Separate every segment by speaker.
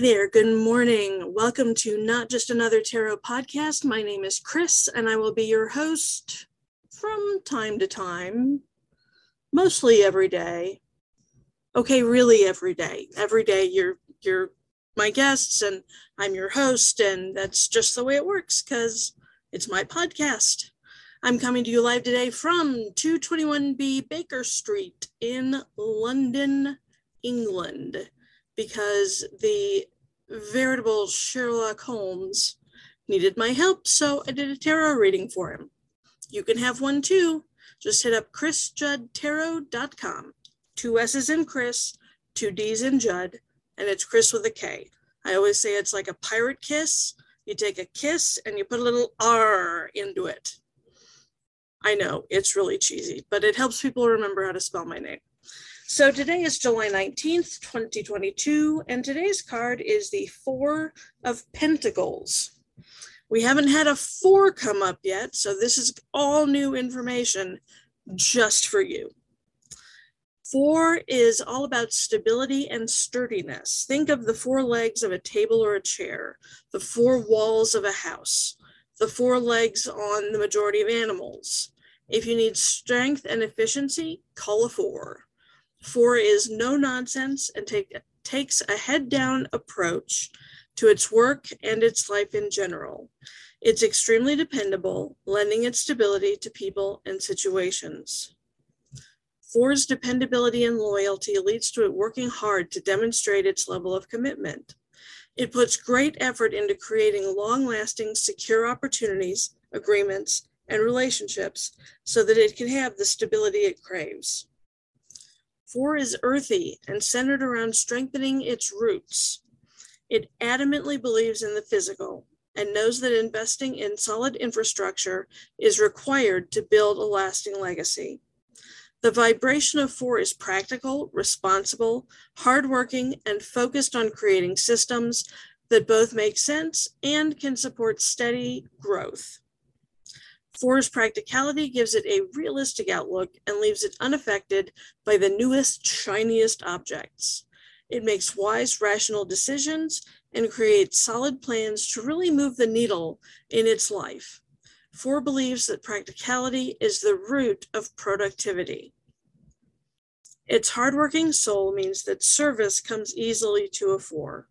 Speaker 1: There, good morning. Welcome to Not Just Another Tarot podcast. My name is Kriss, and I will be your host from time to time, mostly every day. Okay, really every day. Every day you're you're my guests and I'm your host, and that's just the way it works because it's my podcast. I'm coming to you live today from 221B Baker Street in London, England because the veritable Sherlock Holmes needed my help, so I did a tarot reading for him. You can have one too. Just hit up krissjuddtarot.com. Two S's in Kriss, two D's in Judd, and it's Kriss with a K. I always say it's like a pirate kiss. You take a kiss and you put a little R into it. I know it's really cheesy, but it helps people remember how to spell my name. So today is July 19th, 2022, and today's card is the Four of Pentacles. We haven't had a four come up yet, so this is all new information just for you. Four is all about stability and sturdiness. Think of the four legs of a table or a chair, the four walls of a house, the four legs on the majority of animals. If you need strength and efficiency, call a four. Four is no nonsense and take, takes a head down approach to its work and its life in general. It's extremely dependable, lending its stability to people and situations. Four's dependability and loyalty leads to it working hard to demonstrate its level of commitment. It puts great effort into creating long lasting, secure opportunities, agreements, and relationships so that it can have the stability it craves. Four is earthy and centered around strengthening its roots. It adamantly believes in the physical and knows that investing in solid infrastructure is required to build a lasting legacy. The vibration of four is practical, responsible, hardworking, and focused on creating systems that both make sense and can support steady growth. Four's practicality gives it a realistic outlook and leaves it unaffected by the newest, shiniest objects. It makes wise, rational decisions and creates solid plans to really move the needle in its life. Four believes that practicality is the root of productivity. Its hardworking soul means that service comes easily to a four.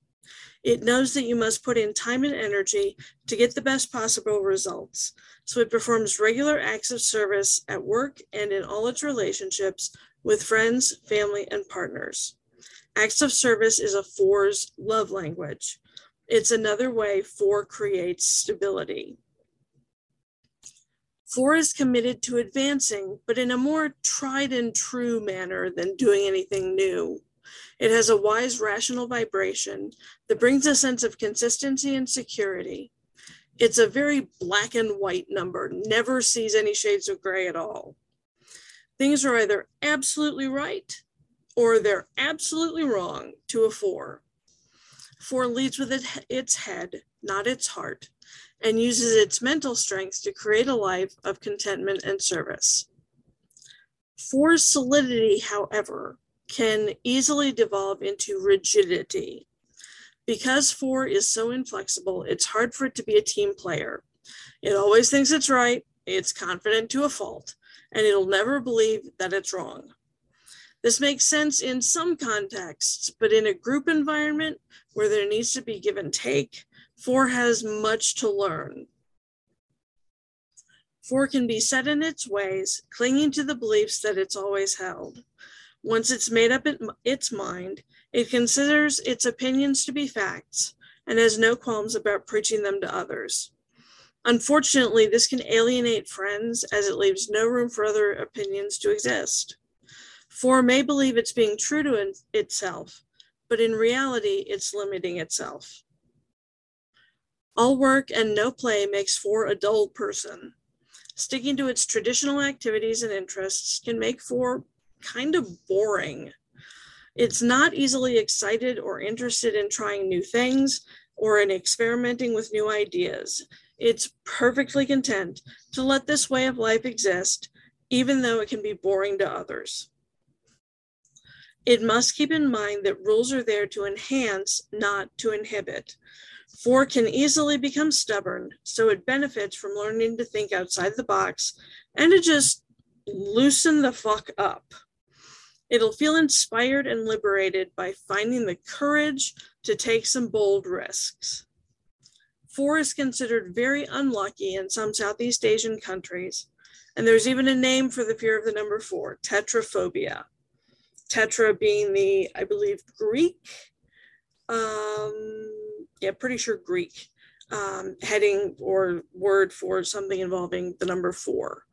Speaker 1: It knows that you must put in time and energy to get the best possible results. So it performs regular acts of service at work and in all its relationships with friends, family, and partners. Acts of service is a four's love language. It's another way four creates stability. Four is committed to advancing, but in a more tried and true manner than doing anything new. It has a wise, rational vibration that brings a sense of consistency and security. It's a very black and white number, never sees any shades of gray at all. Things are either absolutely right or they're absolutely wrong to a four. Four leads with it, its head, not its heart, and uses its mental strength to create a life of contentment and service. Four's solidity, however, can easily devolve into rigidity. Because four is so inflexible, it's hard for it to be a team player. It always thinks it's right, it's confident to a fault, and it'll never believe that it's wrong. This makes sense in some contexts, but in a group environment where there needs to be give and take, four has much to learn. Four can be set in its ways, clinging to the beliefs that it's always held. Once it's made up its mind, it considers its opinions to be facts and has no qualms about preaching them to others. Unfortunately, this can alienate friends as it leaves no room for other opinions to exist. Four may believe it's being true to itself, but in reality, it's limiting itself. All work and no play makes for a dull person. Sticking to its traditional activities and interests can make for kind of boring. It's not easily excited or interested in trying new things or in experimenting with new ideas. It's perfectly content to let this way of life exist, even though it can be boring to others. It must keep in mind that rules are there to enhance, not to inhibit. Four can easily become stubborn, so it benefits from learning to think outside the box and to just loosen the fuck up. It'll feel inspired and liberated by finding the courage to take some bold risks. Four is considered very unlucky in some Southeast Asian countries, and there's even a name for the fear of the number four tetraphobia. Tetra being the, I believe, Greek, um, yeah, pretty sure Greek um, heading or word for something involving the number four.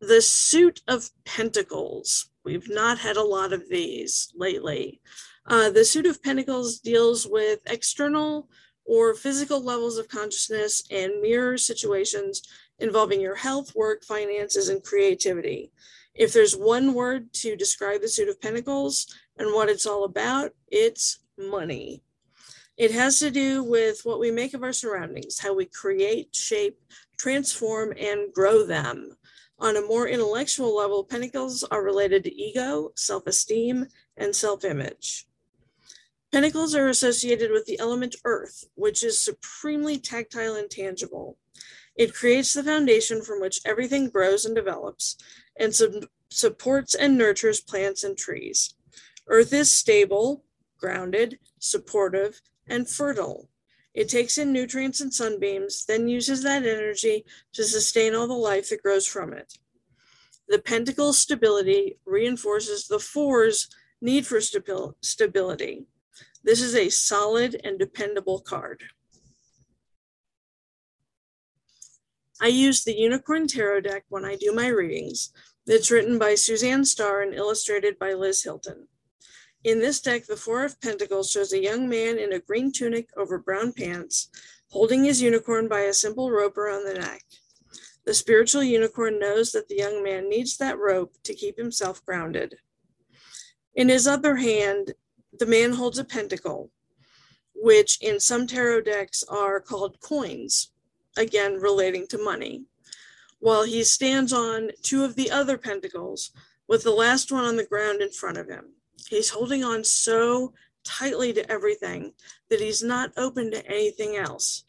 Speaker 1: The suit of pentacles. We've not had a lot of these lately. Uh, the suit of pentacles deals with external or physical levels of consciousness and mirror situations involving your health, work, finances, and creativity. If there's one word to describe the suit of pentacles and what it's all about, it's money. It has to do with what we make of our surroundings, how we create, shape, transform, and grow them. On a more intellectual level, pentacles are related to ego, self esteem, and self image. Pentacles are associated with the element earth, which is supremely tactile and tangible. It creates the foundation from which everything grows and develops and sub- supports and nurtures plants and trees. Earth is stable, grounded, supportive, and fertile. It takes in nutrients and sunbeams, then uses that energy to sustain all the life that grows from it. The pentacle stability reinforces the four's need for stabil- stability. This is a solid and dependable card. I use the Unicorn Tarot deck when I do my readings. It's written by Suzanne Starr and illustrated by Liz Hilton. In this deck, the Four of Pentacles shows a young man in a green tunic over brown pants, holding his unicorn by a simple rope around the neck. The spiritual unicorn knows that the young man needs that rope to keep himself grounded. In his other hand, the man holds a pentacle, which in some tarot decks are called coins, again relating to money, while he stands on two of the other pentacles, with the last one on the ground in front of him. He's holding on so tightly to everything that he's not open to anything else.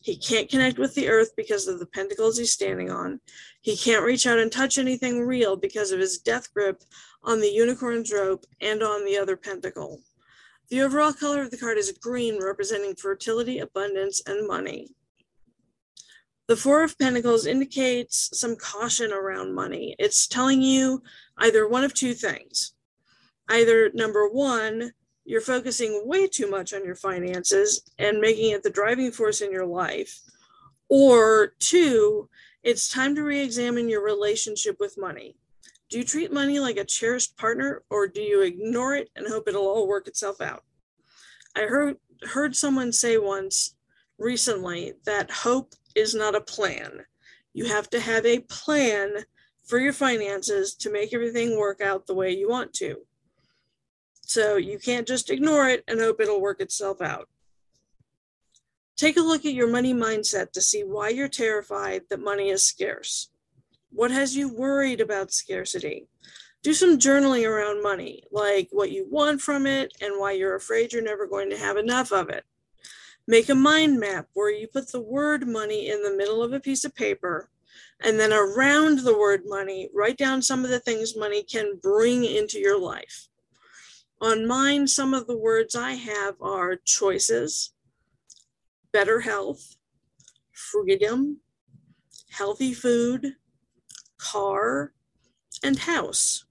Speaker 1: He can't connect with the earth because of the pentacles he's standing on. He can't reach out and touch anything real because of his death grip on the unicorn's rope and on the other pentacle. The overall color of the card is green, representing fertility, abundance, and money. The Four of Pentacles indicates some caution around money. It's telling you either one of two things. Either number one, you're focusing way too much on your finances and making it the driving force in your life. Or two, it's time to re examine your relationship with money. Do you treat money like a cherished partner or do you ignore it and hope it'll all work itself out? I heard heard someone say once recently that hope is not a plan. You have to have a plan for your finances to make everything work out the way you want to. So you can't just ignore it and hope it'll work itself out. Take a look at your money mindset to see why you're terrified that money is scarce. What has you worried about scarcity? Do some journaling around money, like what you want from it and why you're afraid you're never going to have enough of it. Make a mind map where you put the word money in the middle of a piece of paper and then around the word money, write down some of the things money can bring into your life. On mine, some of the words I have are choices, better health, freedom, healthy food, car, and house.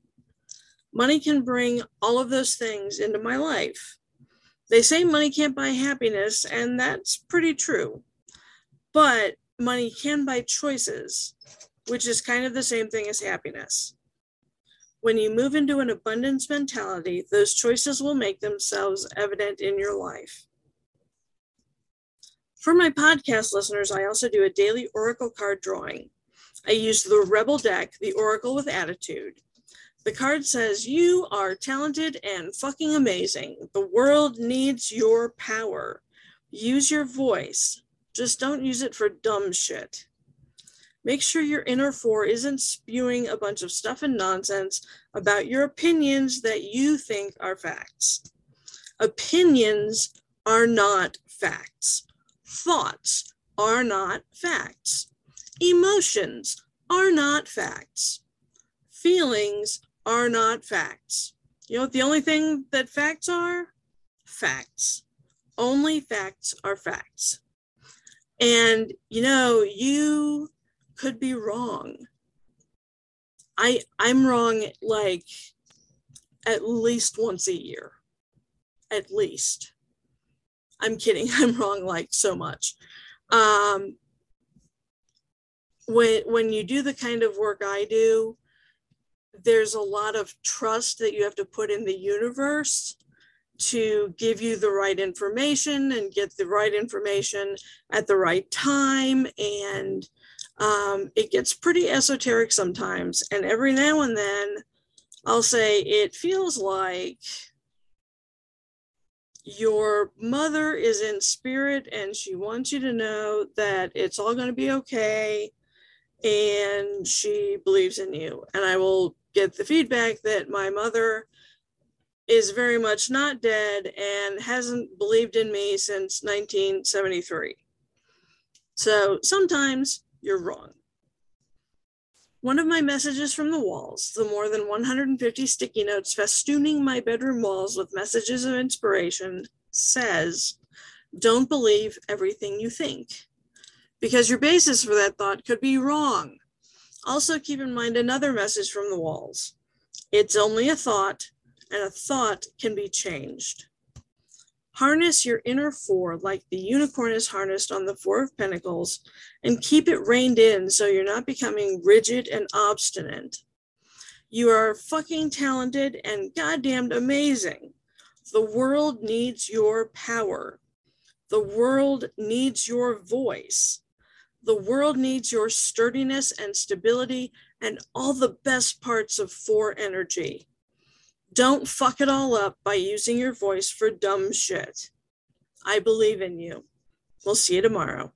Speaker 1: Money can bring all of those things into my life. They say money can't buy happiness, and that's pretty true. But money can buy choices, which is kind of the same thing as happiness. When you move into an abundance mentality, those choices will make themselves evident in your life. For my podcast listeners, I also do a daily oracle card drawing. I use the Rebel deck, the Oracle with Attitude. The card says, You are talented and fucking amazing. The world needs your power. Use your voice. Just don't use it for dumb shit. Make sure your inner four isn't spewing a bunch of stuff and nonsense about your opinions that you think are facts. Opinions are not facts. Thoughts are not facts. Emotions are not facts. Feelings are not facts. You know what the only thing that facts are? Facts. Only facts are facts. And you know, you could be wrong. I I'm wrong like at least once a year. At least. I'm kidding. I'm wrong like so much. Um, when when you do the kind of work I do, there's a lot of trust that you have to put in the universe to give you the right information and get the right information at the right time and um, it gets pretty esoteric sometimes and every now and then i'll say it feels like your mother is in spirit and she wants you to know that it's all going to be okay and she believes in you. And I will get the feedback that my mother is very much not dead and hasn't believed in me since 1973. So sometimes you're wrong. One of my messages from the walls, the more than 150 sticky notes festooning my bedroom walls with messages of inspiration, says, Don't believe everything you think because your basis for that thought could be wrong. Also, keep in mind another message from the walls it's only a thought, and a thought can be changed. Harness your inner four like the unicorn is harnessed on the Four of Pentacles and keep it reined in so you're not becoming rigid and obstinate. You are fucking talented and goddamned amazing. The world needs your power. The world needs your voice. The world needs your sturdiness and stability and all the best parts of four energy. Don't fuck it all up by using your voice for dumb shit. I believe in you. We'll see you tomorrow.